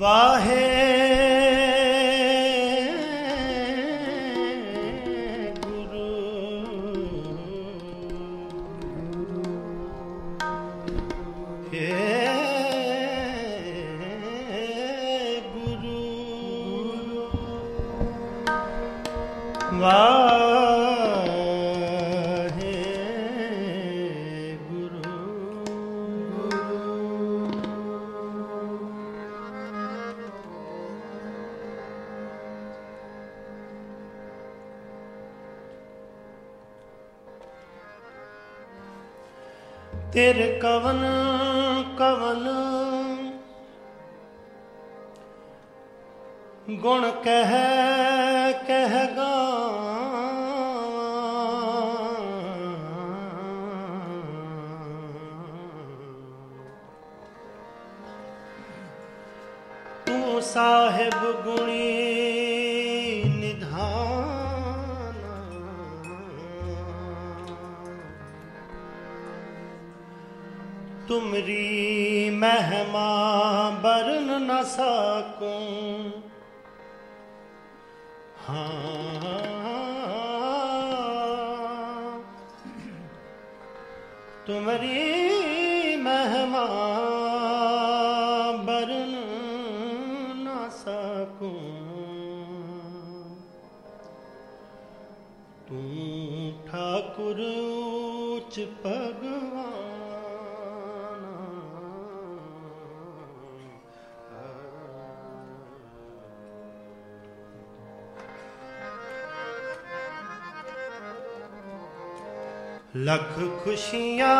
Vahe. ਤੂੰ ਸਾਹਿਬ ਗੁਣੀ ਨਿਧਾਨਾ। ਤੁਮਰੀ ਮਹਿਮਾ ਬਰਨ ਨਾ ਸਕੂੰ। ਹਾਂ। ਤੁਮਰੀ ਲੱਖ ਖੁਸ਼ੀਆਂ।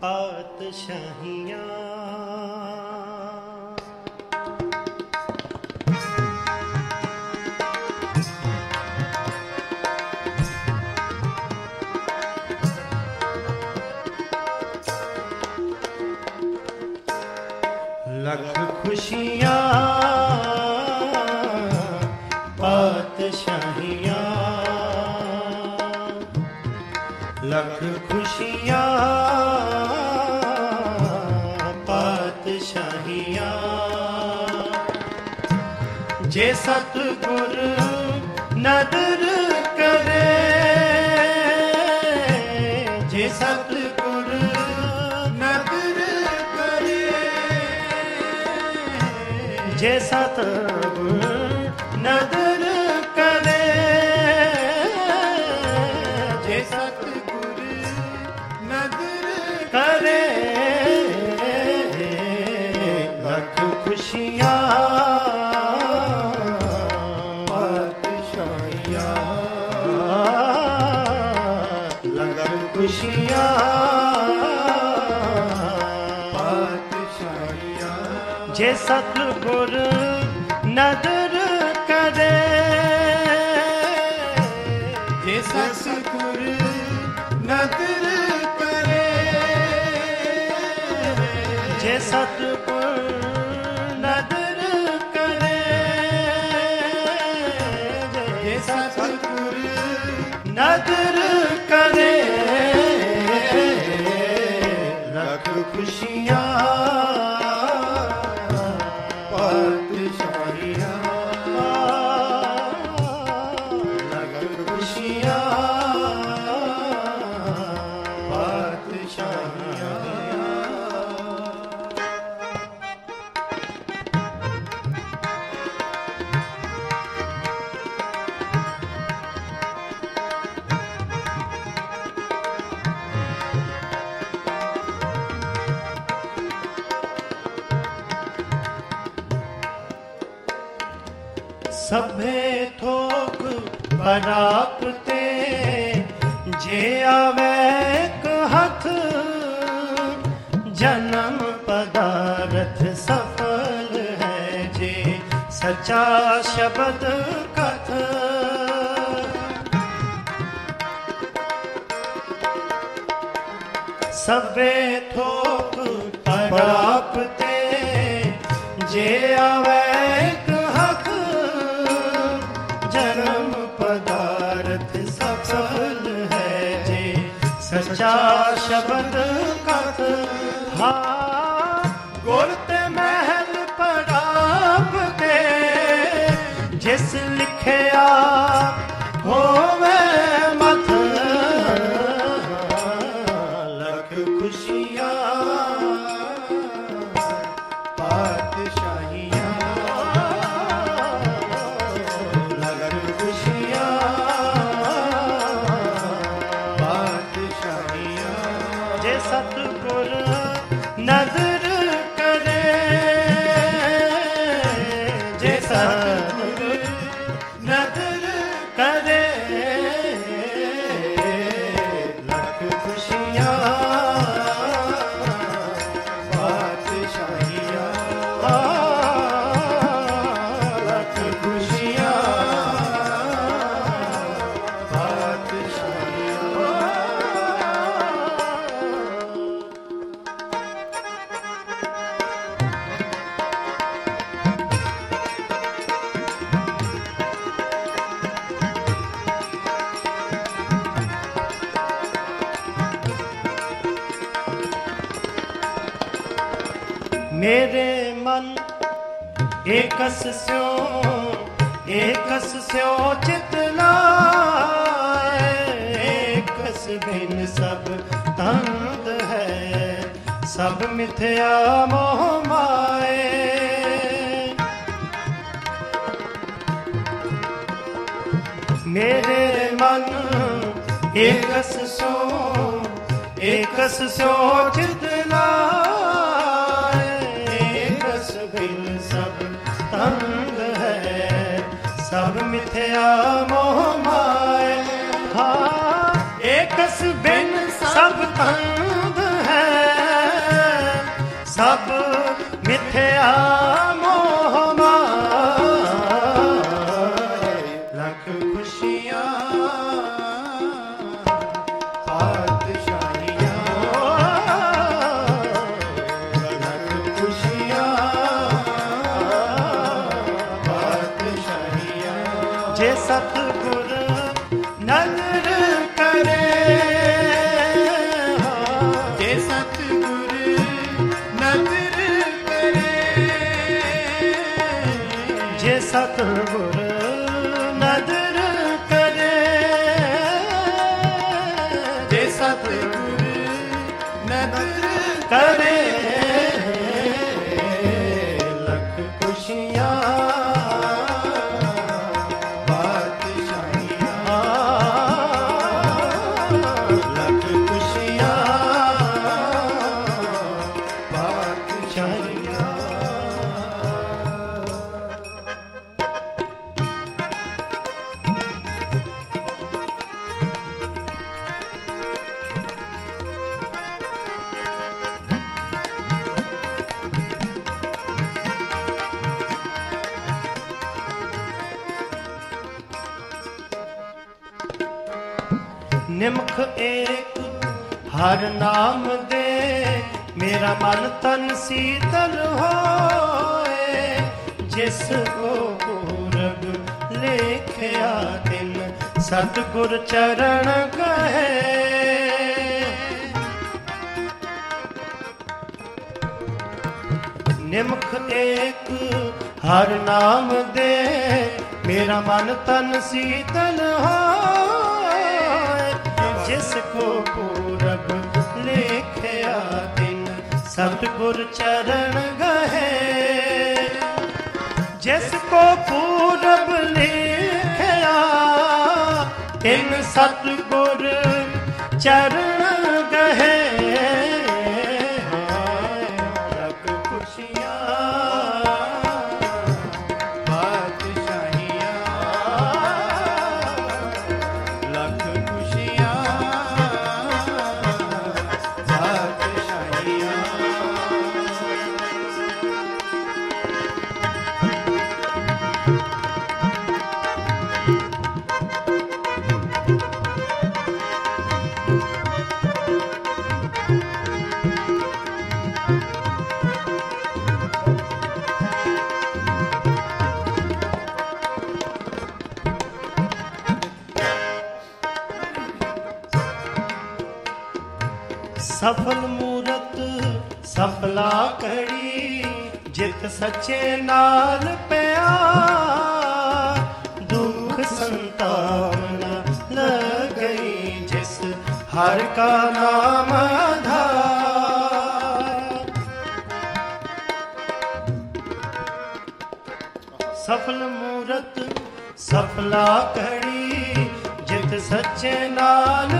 ਪਾਤਸ਼ਾਹੀਆਂ ਜੇ ਆਵੇ ਇੱਕ ਹੱਕ ਜਨਮ ਪਦਾਰਥ ਸਫਲ ਹੈ ਜੇ। ਸੱਚਾ ਸ਼ਬਦ ਰਸ ਸੋਚਿਤ ਲਾਏ ਰਸ ਬਿਨ ਸਭ ਤੰਗ ਹੈ, ਸਭ ਮਿਥਿਆ ਮੋਹ ਮਾਏ। ਹਾਂ ਏਕਸ ਬਿਨ ਸਭ ਤੰਗ ਹੈ, ਸਭ ਮਿਥਿਆ ただね ਸਤਗੁਰ ਚਰਨ ਕਹੇ। ਨਿਮਖ ਏਕ ਹਰ ਨਾਮ ਦੇ, ਮੇਰਾ ਮਨ ਤਨ ਸੀਤਲ ਹੋਏ। ਜਿਸ ਕੋ ਪੂਰਬ ਲੇਖਿਆ ਦਿਨ ਸਤਗੁਰ ਚਰਨ ਗਹੇ। ਜਿਸ ਕੋ ਪੂਰਬ ਤਿੰਨ ਸਤਗੁਰ ਚਰ ਸਫਲ ਮੂਰਤ ਸਫਲਾ ਕੜੀ ਜਿਤ ਸੱਚੇ ਨਾਲ ਪਿਆ ਦੁੱਖ ਸੰਤਾਨਾ ਲਗਈ ਜਿਸ ਹਰ ਕਾ ਨਾਮ ਧਾਰ ਸਫਲ ਮੂਰਤ ਸਫਲਾ ਕੜੀ ਜਿਤ ਸੱਚੇ ਨਾਲ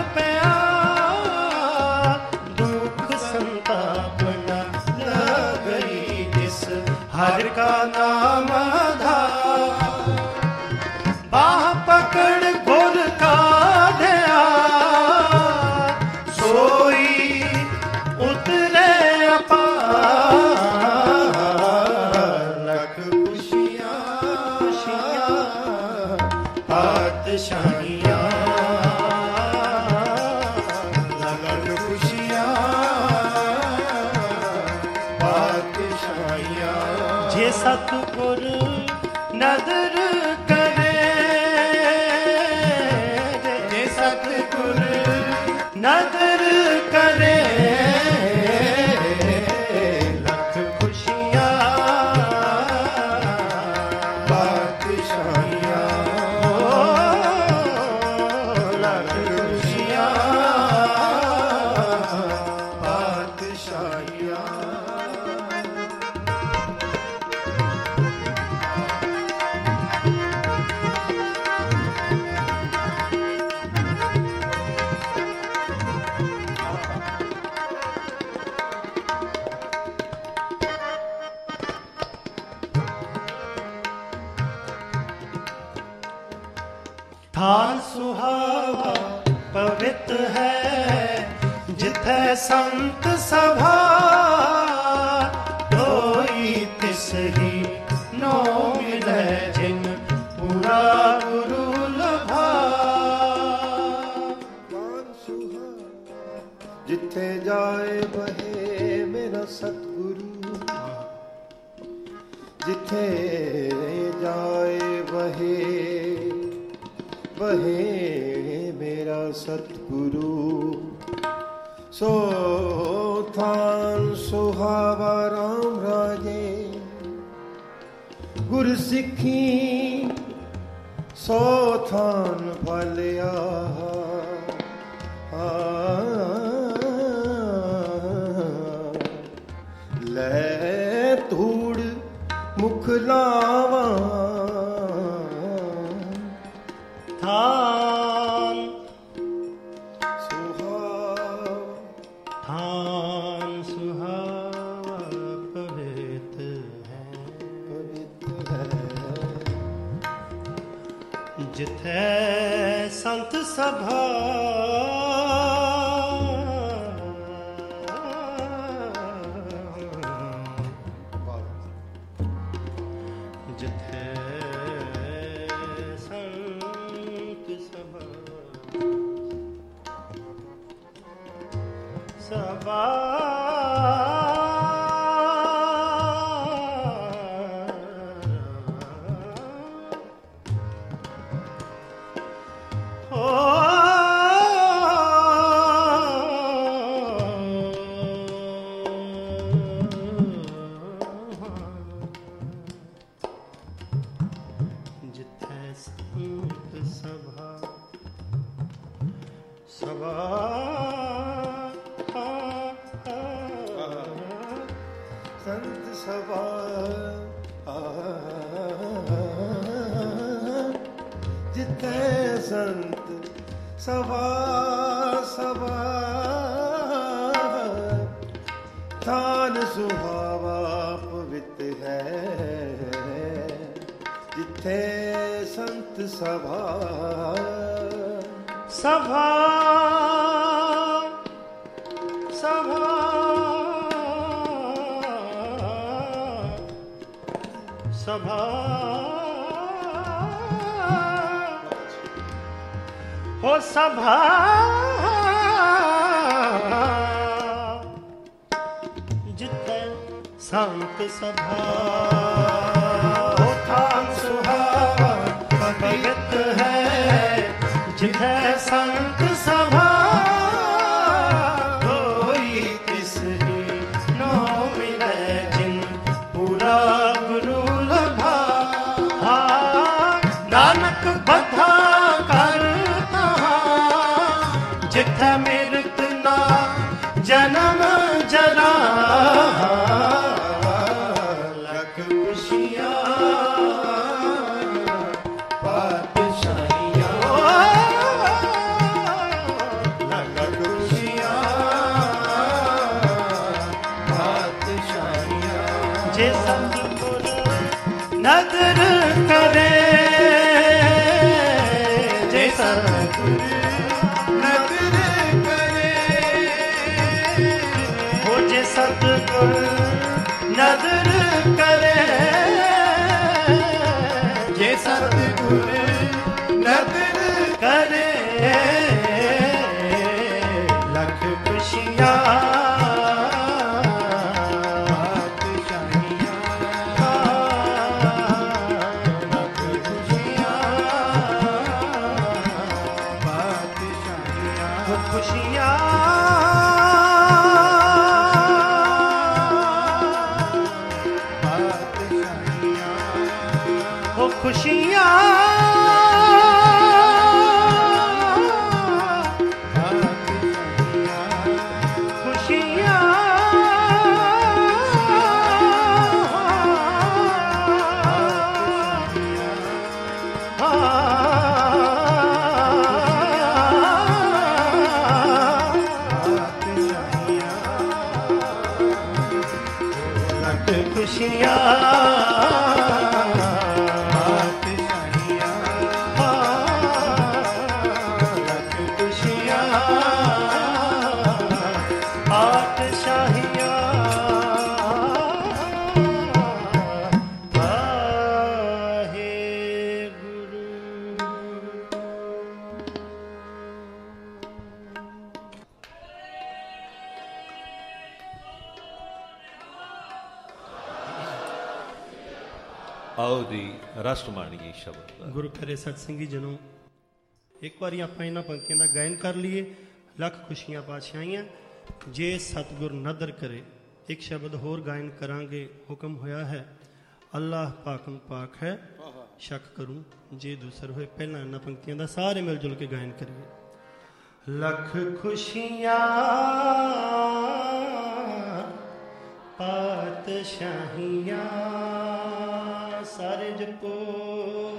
ਗੁਰ ਸਿੱਖੀ ਸੋ ਥਾਨ ਫਲਿਆ ਲੈ ਧੂੜ ਮੁਖ ਲਾਵਾਂ। ਸਭਾ। ਹੋ ਸਭਾ। ਜਿੱਥੇ ਸੰਤ ਸਭਾ। ਹੋ ਥਾਂ ਸੁਹਾਵਾ ਭਗਤ ਹੈ। ਜਿੱਥੇ ਸੰਤ ਪਾਤਸ਼ਾਹੀਆਂ ਜੇ ਸਤਿਗੁਰ ਨਦਰ ਕਰੇ ਸ਼ਬਦ ਦਾ ਗੁਰੂ ਪਿਆਰੇ ਸਤ ਸਿੰਘੀ ਜਨੋ। ਇੱਕ ਵਾਰੀ ਆਪਾਂ ਇਹਨਾਂ ਪੰਕਤੀਆਂ ਦਾ ਗਾਇਨ ਕਰ ਲਈਏ। ਲੱਖ ਖੁਸ਼ੀਆਂ ਪਾਤਸ਼ਾਹੀਆਂ ਜੇ ਸਤਿਗੁਰ ਨਦਰ ਕਰੇ, ਇੱਕ ਸ਼ਬਦ ਹੋਰ ਗਾਇਨ ਕਰਾਂਗੇ। ਹੁਕਮ ਹੋਇਆ ਹੈ, ਅੱਲਾਹ ਪਾਕਮ ਪਾਕ ਹੈ। ਸ਼ੱਕ ਕਰੂੰ ਜੇ ਦੂਸਰ ਹੋਏ, ਪਹਿਲਾਂ ਇਹਨਾਂ ਪੰਕਤੀਆਂ ਦਾ ਸਾਰੇ ਮਿਲ ਜੁਲ ਕੇ ਗਾਇਨ ਕਰੀਏ। ਲੱਖ ਖੁਸ਼ੀਆਂ ਪਾਤਸ਼ਾਹੀਆਂ, ਸਾਰੇ ਜਪੋ।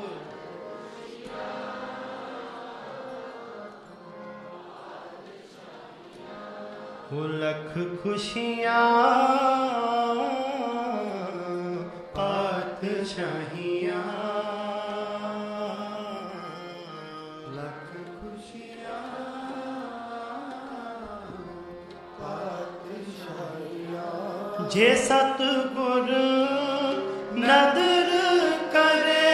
ਲੱਖ ਖੁਸ਼ੀਆਂ ਪਾਤਸ਼ਾਹੀਆਂ ਲੱਖ ਖੁਸ਼ੀਆਂ ਜੇ ਸਤਿਗੁਰ ਨਦਰ ਕਰੇ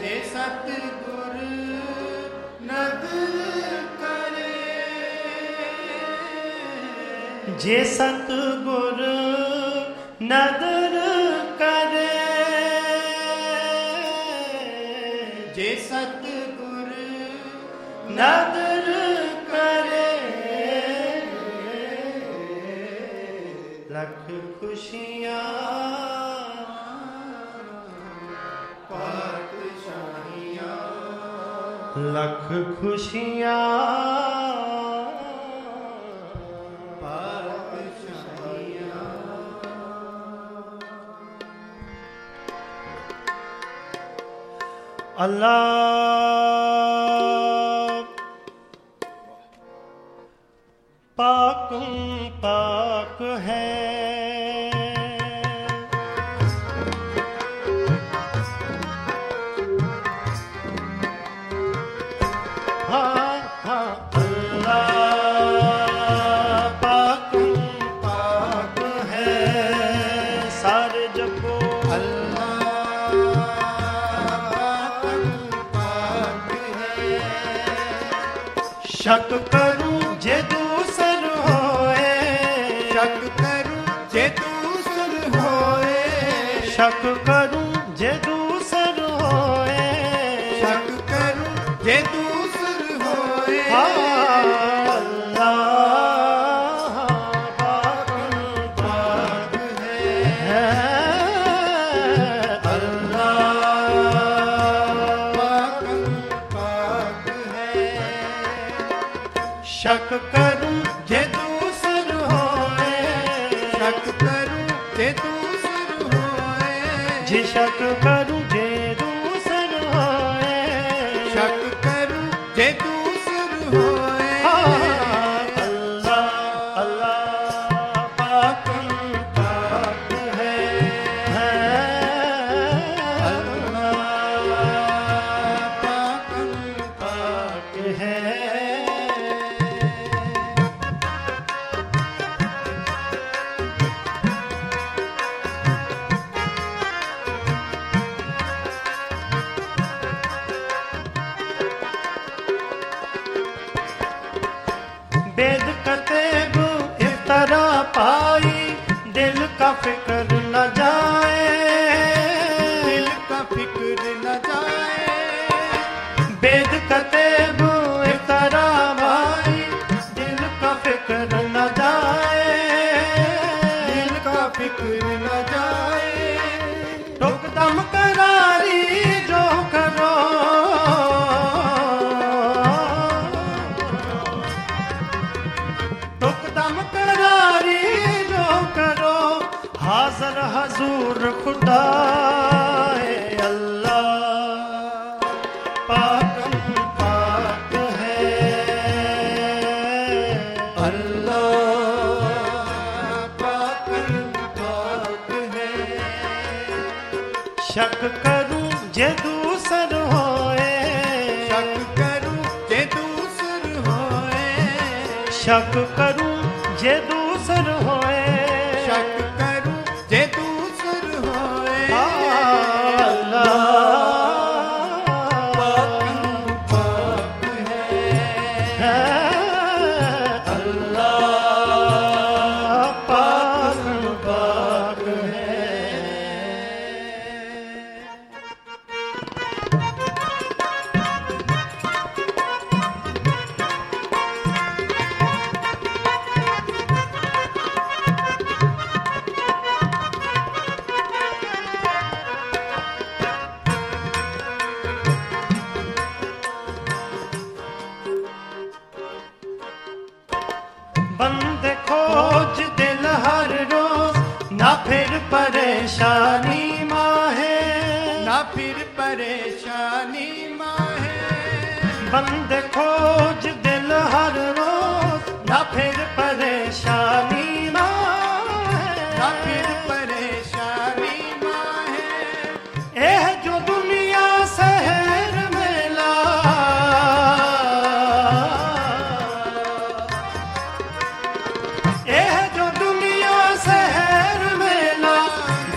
ਜੇ ਸਤਿਗੁਰ ਜੇ ਸਤਿਗੁਰ ਨਦਰ ਕਰੇ ਜੇ ਸਤਿਗੁਰ ਨਦਰ ਕਰੇ ਲੱਖ ਖੁਸ਼ੀਆਂ ਪਾਤਸ਼ਾਹੀਆਂ ਲੱਖ ਖੁਸ਼ੀਆਂ ਅੱਲਾ 磁石軽 ਫਿਕਰ ਨਾ ਜਾਏ ਟੁਕ ਦਮ ਸ਼ੱਕ ਕਰੂੰ ਜਦੋਂ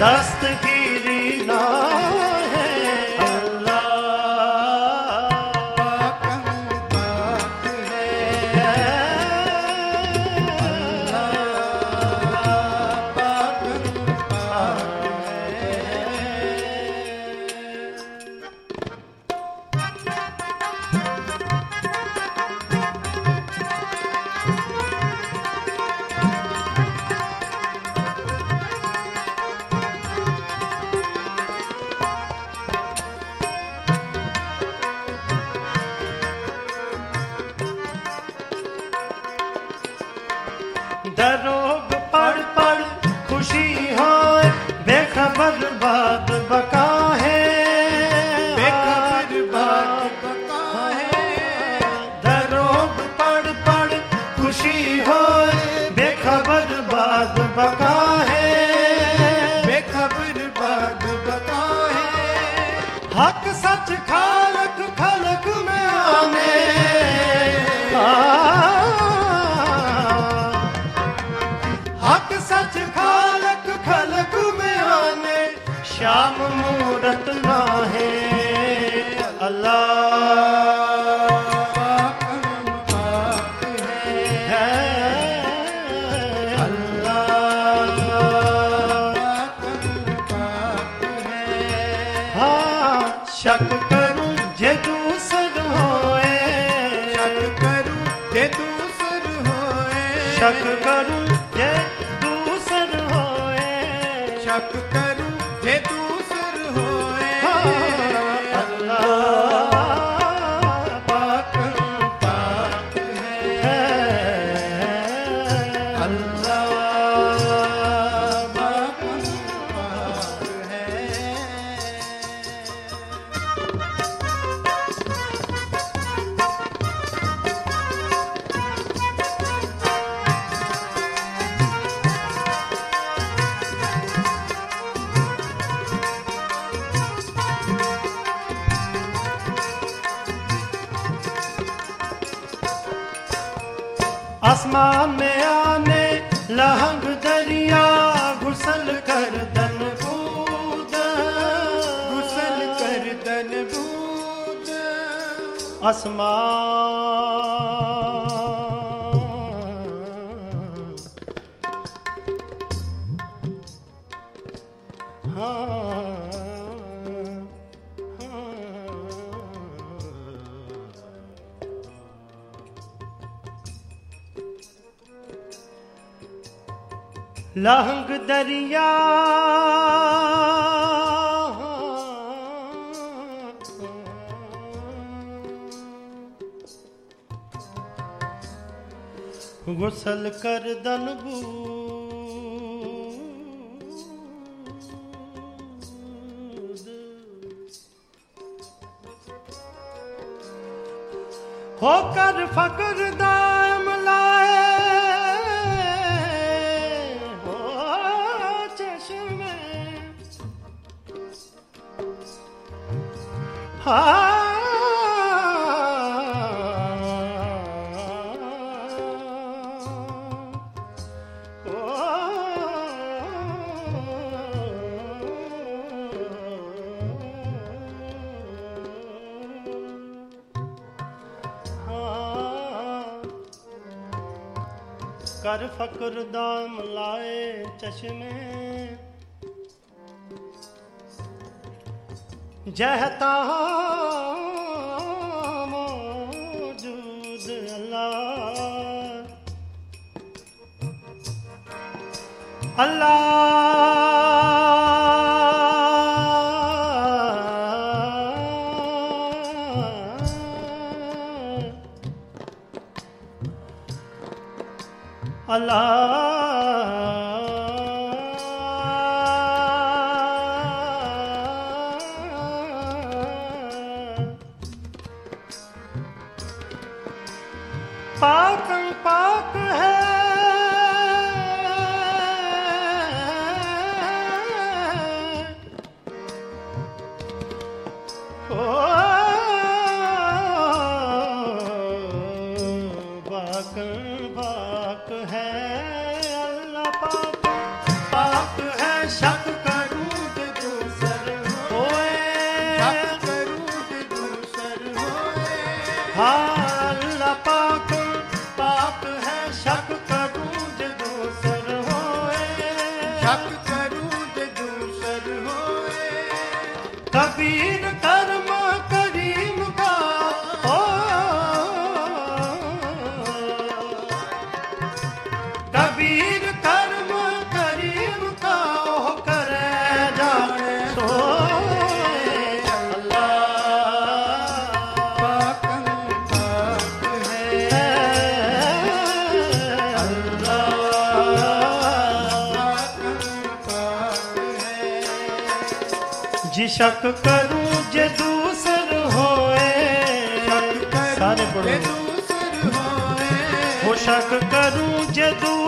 ダンス খুশি হয় ਲਹੰਗ ਦਰਿਆ। ਗੁਸਲ ਕਰ ਦਨਬੂ ਹੋ ਕਰ ਫਕਰ ਕਰ ਫਕਰ ਦਾ ਮਲਾਏ ਚਸ਼ਮੇ। ਜਹਤਾ ਮੌਜੂਦ ਅੱਲਾ। ਅੱਲਾ Oh! ਜੀ ਸ਼ੱਕ ਕਰੂੰ ਜੇ ਦੂਸਰ ਹੋਏ। ਸਾਰੇ ਪੜੋ ਜੇ ਦੂਸਰ ਹੋਏ। ਹੋ ਸ਼ੱਕ ਕਰੂੰ ਜੇ ਦੂਸਰ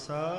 começar.